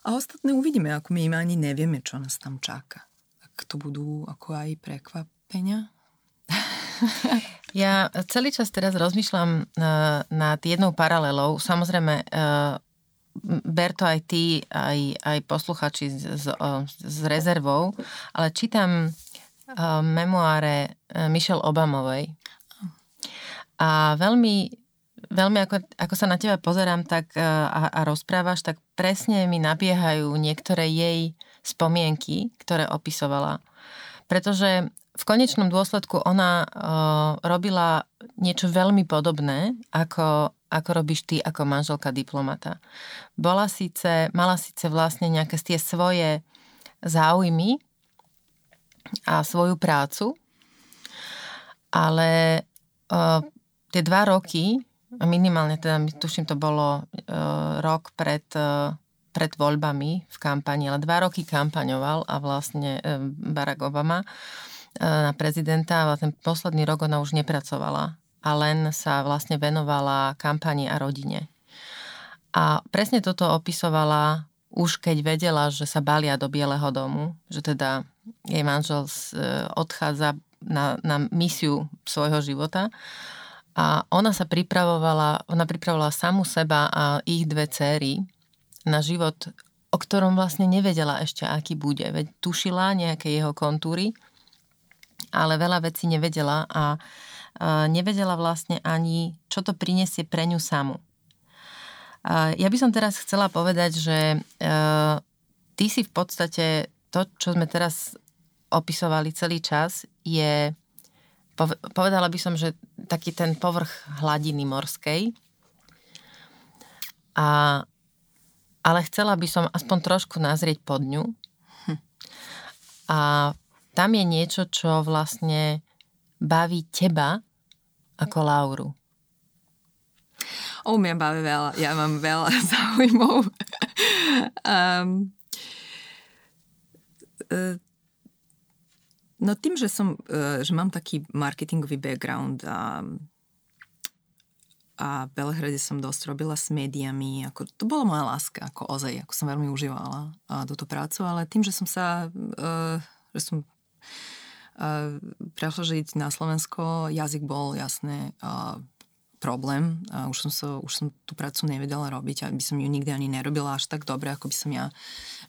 A ostatné uvidíme, ako my ani nevieme, čo nás tam čaká. Ak to budú ako aj prekvapenia. Ja celý čas teraz rozmýšľam uh, nad jednou paralelou. Samozrejme, uh, ber to aj ty, aj, aj posluchači s, s, s rezervou, ale čítam uh, memoáre Michelle Obamovej a veľmi, veľmi ako, ako sa na teba pozerám tak, uh, a, a rozprávaš, tak presne mi nabiehajú niektoré jej spomienky, ktoré opisovala. Pretože v konečnom dôsledku ona uh, robila niečo veľmi podobné, ako, ako robíš ty ako manželka diplomata. Bola síce, mala síce vlastne nejaké tie svoje záujmy a svoju prácu, ale uh, tie dva roky minimálne teda, tuším, to bolo uh, rok pred, uh, pred voľbami v kampani, ale dva roky kampaňoval a vlastne uh, Barack Obama uh, na prezidenta vlastne posledný rok ona už nepracovala a len sa vlastne venovala kampani a rodine. A presne toto opisovala už keď vedela, že sa balia do Bieleho domu, že teda jej manžel odchádza na, na misiu svojho života a ona sa pripravovala, ona pripravovala samu seba a ich dve céry na život, o ktorom vlastne nevedela ešte, aký bude. Veď tušila nejaké jeho kontúry, ale veľa vecí nevedela a nevedela vlastne ani, čo to prinesie pre ňu samu. Ja by som teraz chcela povedať, že e, ty si v podstate to, čo sme teraz opisovali celý čas, je povedala by som, že taký ten povrch hladiny morskej. A, ale chcela by som aspoň trošku nazrieť pod ňu. Hm. A tam je niečo, čo vlastne baví teba ako Lauru. O, mňa baví veľa. Ja mám veľa [LAUGHS] záujmov. um, uh, No tým, že, som, e, že mám taký marketingový background a, a v Belehrade som dosť robila s médiami, ako, to bola moja láska, ako ozaj, ako som veľmi užívala a túto prácu, ale tým, že som sa, uh, že som prešla žiť na Slovensko, jazyk bol jasné uh, problém a už som, sa, už som tú prácu nevedela robiť, aby som ju nikdy ani nerobila až tak dobre, ako by som ja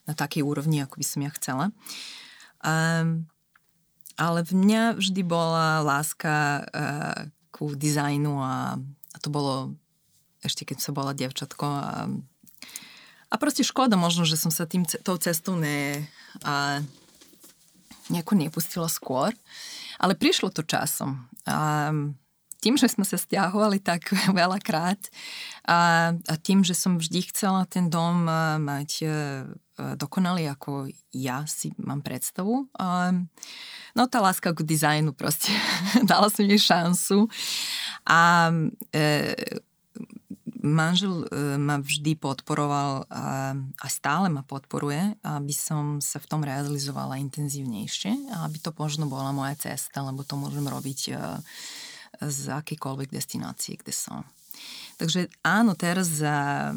na takej úrovni, ako by som ja chcela. Um, ale v mňa vždy bola láska uh, ku dizajnu a, a to bolo ešte keď som bola devčatko a, a proste škoda možno, že som sa tým, tou cestou ne, a, nejako nepustila skôr. Ale prišlo to časom. A, tým, že sme sa stiahovali tak [LAUGHS] veľakrát a, a tým, že som vždy chcela ten dom mať e, dokonalý, ako ja si mám predstavu, no tá láska k dizajnu proste [LAUGHS] dala som jej šancu a e, manžel e, ma vždy podporoval a, a stále ma podporuje, aby som sa v tom realizovala intenzívnejšie a aby to možno bola moja cesta, lebo to môžem robiť e, z akýkoľvek destinácie, kde som. Takže áno, teraz za,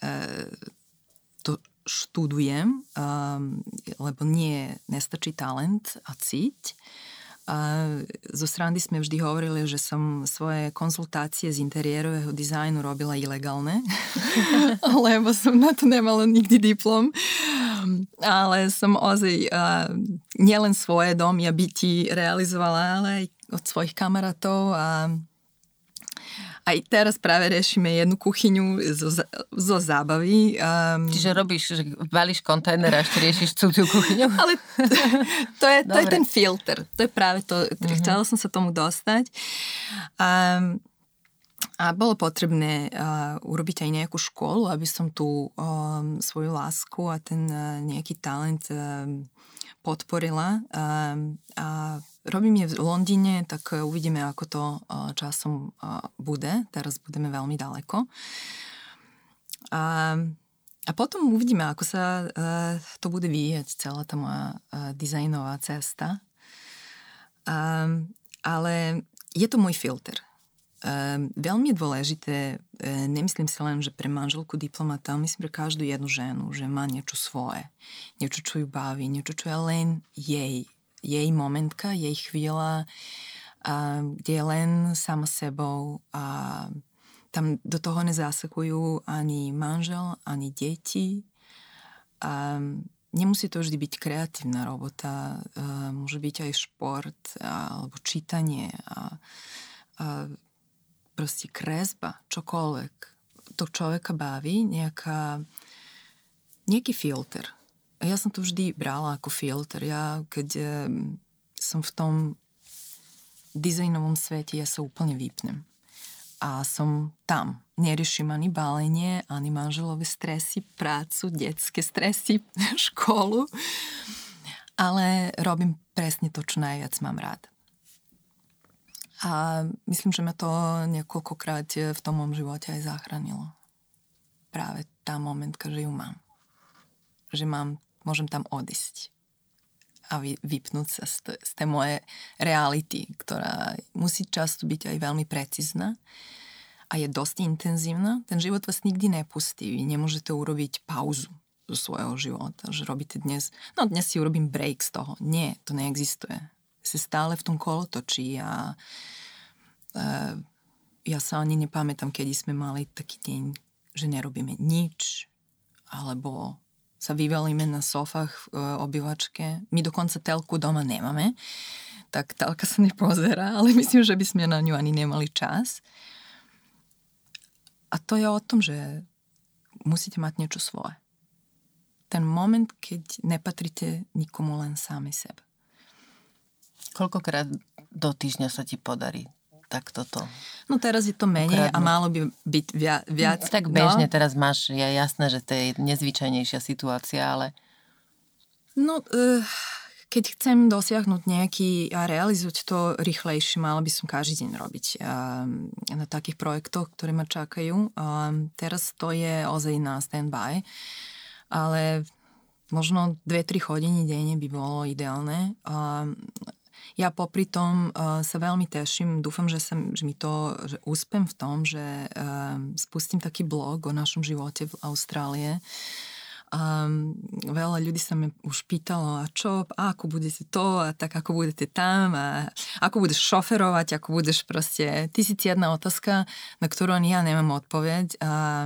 e, to študujem, lebo nie, nestačí talent a cíť. A zo srandy sme vždy hovorili, že som svoje konzultácie z interiérového dizajnu robila ilegálne, [LAUGHS] lebo som na to nemala nikdy diplom. Ale som ozaj uh, nielen svoje domy a byty realizovala, ale aj od svojich kamarátov a aj teraz práve riešime jednu kuchyňu zo, zo zábavy. Um, Čiže robíš, že valíš kontajner a ešte riešiš cudziu kuchyňu? [LAUGHS] Ale to je, to je ten filter. To je práve to. Mm-hmm. Chcela som sa tomu dostať. Um, a bolo potrebné uh, urobiť aj nejakú školu, aby som tú um, svoju lásku a ten uh, nejaký talent um, podporila. Um, a Robím je v Londýne, tak e, uvidíme, ako to e, časom e, bude. Teraz budeme veľmi ďaleko. A, a potom uvidíme, ako sa to bude vyvíjať celá tá moja dizajnová cesta. A, ale je to môj filter. Veľmi dôležité, nemyslím si len, že pre manželku diplomata, myslím pre každú jednu ženu, že má niečo svoje. Niečo, čo ju baví, niečo, čo je len jej jej momentka, jej chvíľa, a, kde je len sama sebou a tam do toho nezásakujú ani manžel, ani deti. A nemusí to vždy byť kreatívna robota, a môže byť aj šport a, alebo čítanie a, a proste kresba, čokoľvek. To človeka baví, nejaká, nejaký filter ja som to vždy brala ako filter. Ja, keď eh, som v tom dizajnovom svete, ja sa úplne vypnem. A som tam. Neriešim ani balenie, ani manželové stresy, prácu, detské stresy, [LAUGHS] školu. Ale robím presne to, čo najviac mám rád. A myslím, že ma to niekoľkokrát v tom mom živote aj zachránilo. Práve tá momentka, že ju mám. Že mám, môžem tam odísť a vy, vypnúť sa z, z tej moje reality, ktorá musí často byť aj veľmi precízna a je dosť intenzívna. Ten život vás nikdy nepustí. Vy nemôžete urobiť pauzu zo svojho života, že robíte dnes, no dnes si urobím break z toho. Nie, to neexistuje. Si stále v tom kolotočí a e, ja sa ani nepamätám, kedy sme mali taký deň, že nerobíme nič, alebo sa vyvalíme na sofách v e, obývačke. My dokonca telku doma nemáme, tak telka sa nepozerá, [LAUGHS] ale myslím, že by sme na ňu ani nemali čas. A to je o tom, že musíte mať niečo svoje ten moment, keď nepatríte nikomu len sami sebe. Koľkokrát do týždňa sa ti podarí tak toto? No teraz je to menej ukradnúť. a malo by byť viac. viac tak bežne no. teraz máš, je jasné, že to je nezvyčajnejšia situácia, ale... No, uh, keď chcem dosiahnuť nejaký a realizovať to rýchlejšie, mala by som každý deň robiť uh, na takých projektoch, ktoré ma čakajú. Uh, teraz to je ozaj na stand-by. Uh, ale možno 2-3 chodiny denne by bolo ideálne. A ja popri tom uh, sa veľmi teším, dúfam, že, sa, že mi to že úspem v tom, že uh, spustím taký blog o našom živote v Austrálie. Um, veľa ľudí sa mi už pýtalo, a čo, a ako budete to, a tak ako budete tam, a ako budeš šoferovať, ako budeš proste... jedna otázka, na ktorú ani ja nemám odpoveď. A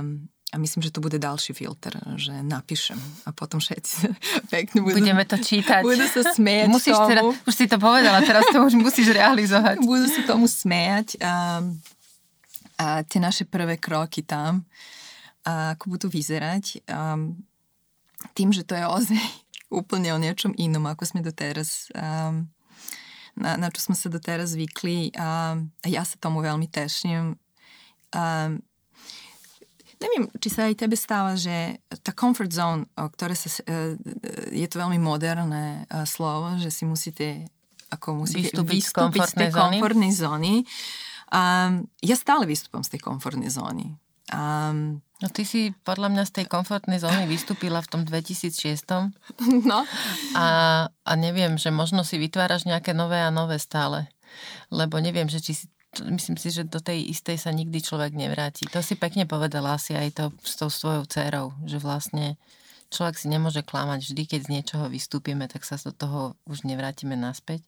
a myslím, že to bude ďalší filter, že napíšem a potom všetci [LAUGHS] pekne budú... Budeme to čítať. Budú sa smieť Musíš tomu. Teda, už si to povedala, teraz to už musíš realizovať. [LAUGHS] Budú sa tomu smieť a, a tie naše prvé kroky tam, a ako budú vyzerať. A tým, že to je ozaj [LAUGHS] úplne o niečom inom, ako sme doteraz um, na, na čo sme sa doteraz zvykli a ja sa tomu veľmi teším. Um, Neviem, či sa aj tebe stáva, že tá comfort zone, o ktoré sa, e, je to veľmi moderné e, slovo, že si musíte ako musíte vystúpiť, vystúpiť z tej komfortnej zóny. Um, ja stále vystúpam z tej komfortnej zóny. Um, no ty si podľa mňa z tej komfortnej zóny vystúpila v tom 2006. [LAUGHS] No. A, a neviem, že možno si vytváraš nejaké nové a nové stále. Lebo neviem, že či si myslím si, že do tej istej sa nikdy človek nevráti. To si pekne povedala asi aj to s tou svojou dcerou, že vlastne človek si nemôže klamať. Vždy, keď z niečoho vystúpime, tak sa do toho už nevrátime naspäť.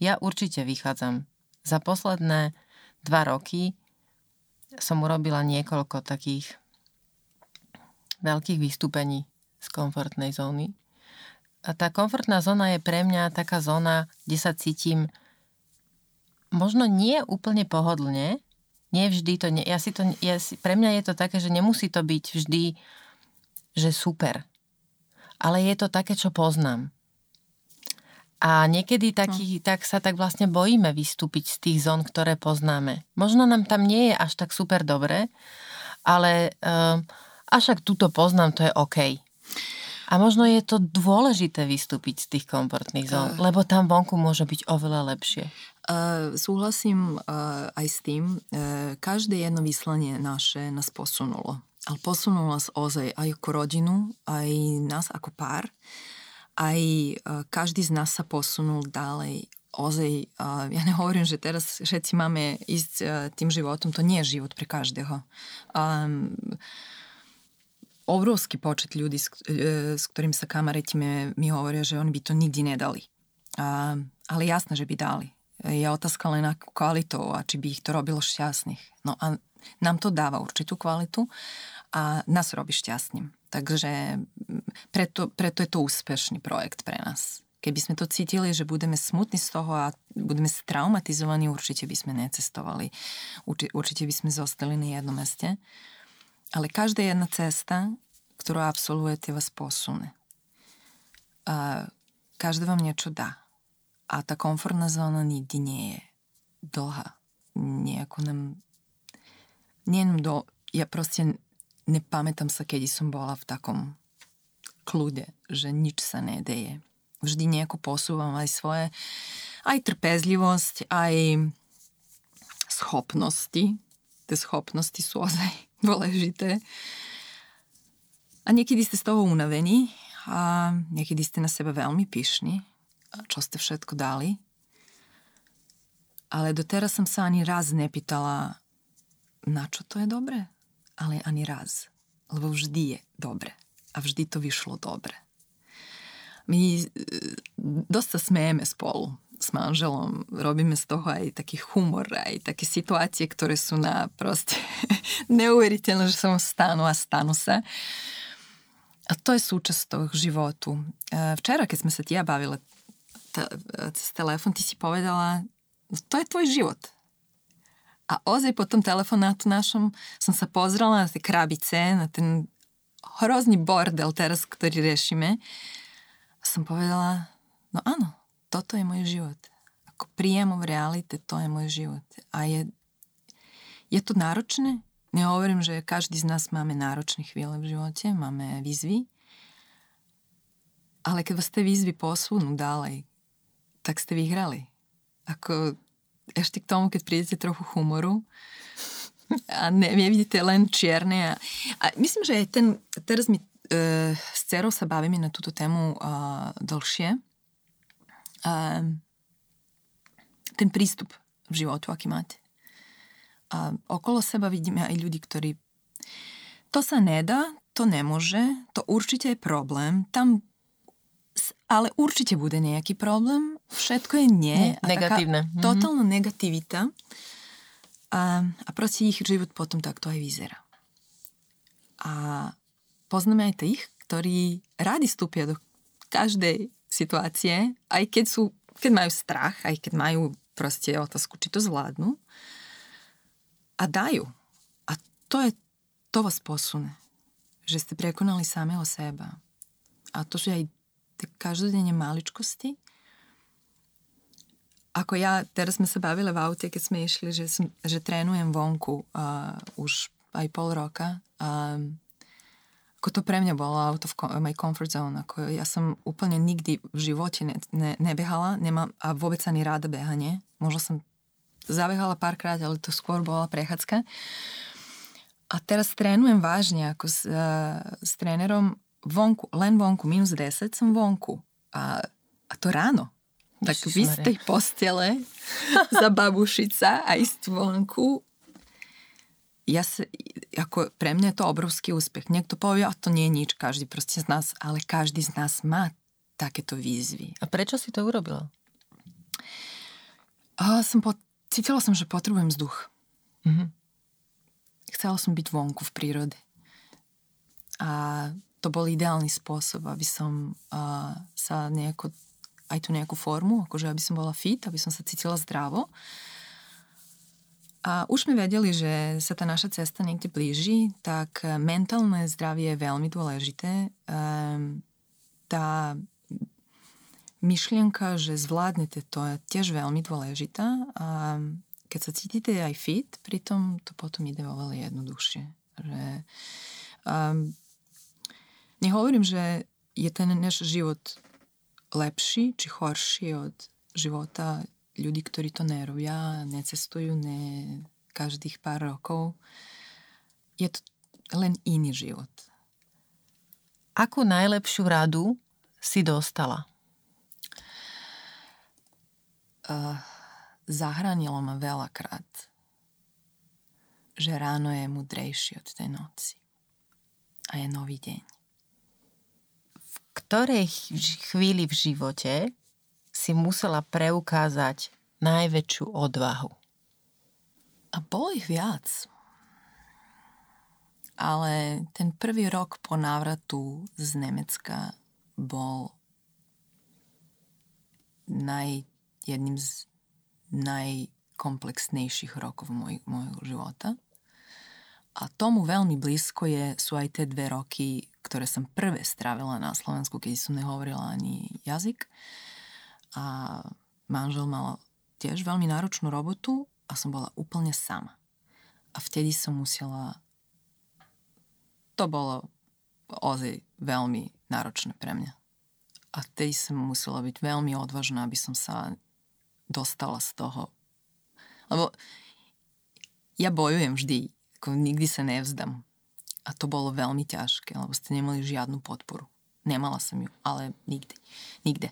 Ja určite vychádzam. Za posledné dva roky som urobila niekoľko takých veľkých vystúpení z komfortnej zóny. A tá komfortná zóna je pre mňa taká zóna, kde sa cítim možno nie úplne pohodlne, nie vždy to, nie, ja si to, ja si, pre mňa je to také, že nemusí to byť vždy, že super. Ale je to také, čo poznám. A niekedy taký, no. tak sa tak vlastne bojíme vystúpiť z tých zón, ktoré poznáme. Možno nám tam nie je až tak super dobre, ale uh, až ak túto poznám, to je OK. A možno je to dôležité vystúpiť z tých komfortných zón, uh, lebo tam vonku môže byť oveľa lepšie. Uh, súhlasím uh, aj s tým. Uh, každé jedno vyslanie naše nás posunulo. Ale posunulo nás ozaj aj ako rodinu, aj nás ako pár. Aj uh, každý z nás sa posunul ďalej. Ozaj, uh, ja nehovorím, že teraz všetci máme ísť uh, tým životom. To nie je život pre každého. Um, obrovský počet ľudí, s, s ktorým sa kamarítime, mi hovoria, že oni by to nikdy nedali. Uh, ale jasné, že by dali je otázka len akú kvalitou a či by ich to robilo šťastných. No a nám to dáva určitú kvalitu a nás robí šťastným. Takže preto, preto je to úspešný projekt pre nás. Keby sme to cítili, že budeme smutní z toho a budeme traumatizovaní, určite by sme necestovali. Určite by sme zostali na jednom meste. Ale každá jedna cesta, ktorú absolvujete, vás posune. Každá vám niečo dá. A tá komfortná zóna nikdy nie je dlhá. Nejako nám... Nie do... Ja proste nepamätám sa, kedy som bola v takom kľude, že nič sa nedeje. Vždy nejako posúvam aj svoje, aj trpezlivosť, aj schopnosti. Tie schopnosti sú ozaj [LAUGHS] dôležité. A niekedy ste z toho unavení a niekedy ste na seba veľmi pyšní, čo ste všetko dali. Ale doteraz som sa ani raz nepýtala, na čo to je dobre. Ale ani raz. Lebo vždy je dobre. A vždy to vyšlo dobre. My e, dosť sa smejeme spolu s manželom, robíme z toho aj taký humor, aj také situácie, ktoré sú na proste [LAUGHS] neuveriteľné, že sa stanú a stanú sa. A to je súčasť toho životu. E, včera, keď sme sa tia cez telefon, ty si povedala, to je tvoj život. A ozaj po tom telefonátu našom som sa pozrela na tie krabice, na ten hrozný bordel teraz, ktorý riešime. A som povedala, no áno, toto je môj život. Ako priamo v realite, to je môj život. A je, je to náročné? Nehovorím, že každý z nás máme náročné chvíle v živote, máme výzvy, ale keď vás tie výzvy posunú ďalej, tak ste vyhrali. Ako ešte k tomu, keď prídete trochu humoru a ne, nevidíte len čierne. A, a myslím, že aj ten, teraz my e, s dcerou sa bavíme na túto tému e, dlhšie. E, ten prístup v životu, aký máte. A okolo seba vidíme aj ľudí, ktorí to sa nedá, to nemôže, to určite je problém, tam ale určite bude nejaký problém. Všetko je nie. nie a negatívne. Taká mhm. totálna negativita. A, a proste ich život potom takto aj vyzerá. A poznáme aj tých, ktorí rádi vstúpia do každej situácie, aj keď sú, keď majú strach, aj keď majú proste otázku, či to zvládnu. A dajú. A to je, to vás posune. Že ste prekonali samého seba. A to, že aj tie každodenne maličkosti. Ako ja, teraz sme sa bavili v aute, keď sme išli, že, som, že trénujem vonku uh, už aj pol roka. Uh, ako to pre mňa bolo out of my comfort zone. Ako ja som úplne nikdy v živote ne, ne, nebehala nemám, a vôbec ani ráda behanie. Možno som zabehala párkrát, ale to skôr bola prechádzka. A teraz trénujem vážne ako s, uh, s trénerom vonku, len vonku, minus 10 som vonku. A, a to ráno. Tak vy z tej postele [LAUGHS] zababušiť sa a ísť vonku. Ja sa, ako pre mňa je to obrovský úspech. Niekto povie, a to nie je nič, každý proste z nás, ale každý z nás má takéto výzvy. A prečo si to urobila? A som po, cítila som, že potrebujem vzduch. Mm-hmm. Chcela som byť vonku v prírode. A to bol ideálny spôsob, aby som uh, sa nejako, aj tú nejakú formu, akože aby som bola fit, aby som sa cítila zdravo. A už sme vedeli, že sa tá naša cesta niekde blíži, tak mentálne zdravie je veľmi dôležité. Um, tá myšlienka, že zvládnete, to je tiež veľmi dôležitá. A keď sa cítite aj fit, pritom to potom ide oveľa jednoduchšie. Že, um, Nehovorím, že je ten náš život lepší či horší od života ľudí, ktorí to nerobia, necestujú ne každých pár rokov. Je to len iný život. Akú najlepšiu radu si dostala? Uh, zahranilo ma veľakrát, že ráno je mudrejší od tej noci a je nový deň ktorej chvíli v živote si musela preukázať najväčšiu odvahu? A bolo ich viac. Ale ten prvý rok po návratu z Nemecka bol naj, jedným z najkomplexnejších rokov môj, môjho života. A tomu veľmi blízko je, sú aj tie dve roky, ktoré som prvé strávila na Slovensku, keď som nehovorila ani jazyk. A manžel mal tiež veľmi náročnú robotu a som bola úplne sama. A vtedy som musela... To bolo ozaj veľmi náročné pre mňa. A vtedy som musela byť veľmi odvážna, aby som sa dostala z toho. Lebo ja bojujem vždy, ako nikdy sa nevzdám. A to bolo veľmi ťažké, lebo ste nemali žiadnu podporu. Nemala som ju, ale nikdy. Nikde.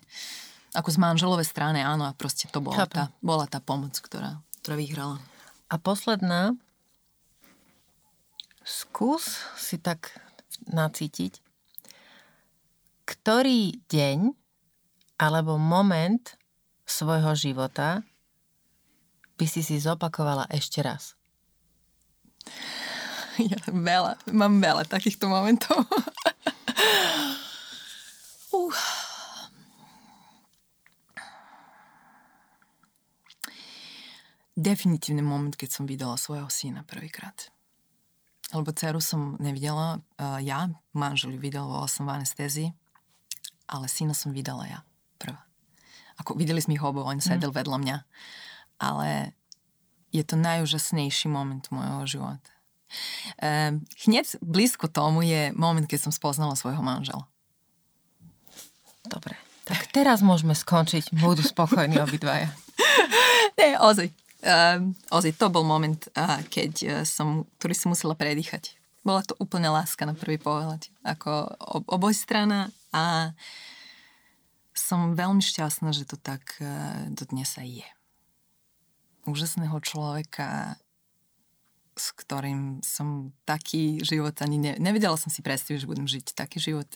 Ako z manželovej strany, áno, a proste to bola, tá, bola tá pomoc, ktorá, ktorá vyhrala. A posledná, skús si tak nacítiť, ktorý deň alebo moment svojho života by si si zopakovala ešte raz? Ja veľa, mám veľa takýchto momentov. uh. Definitívny moment, keď som videla svojho syna prvýkrát. Lebo dceru som nevidela uh, ja, manžel ju videl, bola som v anestézii, ale syna som videla ja prvá. Ako videli sme ich obo, on sedel mm. vedľa mňa. Ale je to najúžasnejší moment môjho života. Ehm, hneď blízko tomu je moment, keď som spoznala svojho manžela. Dobre, tak teraz môžeme skončiť. Budú spokojní obidvaja. [LAUGHS] Nie, ozaj. Uh, ozaj, to bol moment, uh, keď uh, som, ktorý som musela predýchať. Bola to úplne láska na prvý pohľad. Ako ob, obojstrana a som veľmi šťastná, že to tak uh, do dnes aj je. Úžasného človeka, s ktorým som taký život ani ne, nevedela som si predstaviť, že budem žiť taký život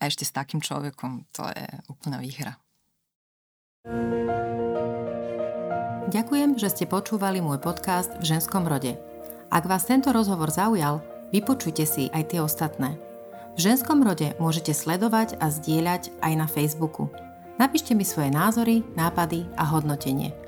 a ešte s takým človekom, to je úplná výhra. Ďakujem, že ste počúvali môj podcast v ženskom rode. Ak vás tento rozhovor zaujal, vypočujte si aj tie ostatné. V ženskom rode môžete sledovať a zdieľať aj na Facebooku. Napíšte mi svoje názory, nápady a hodnotenie.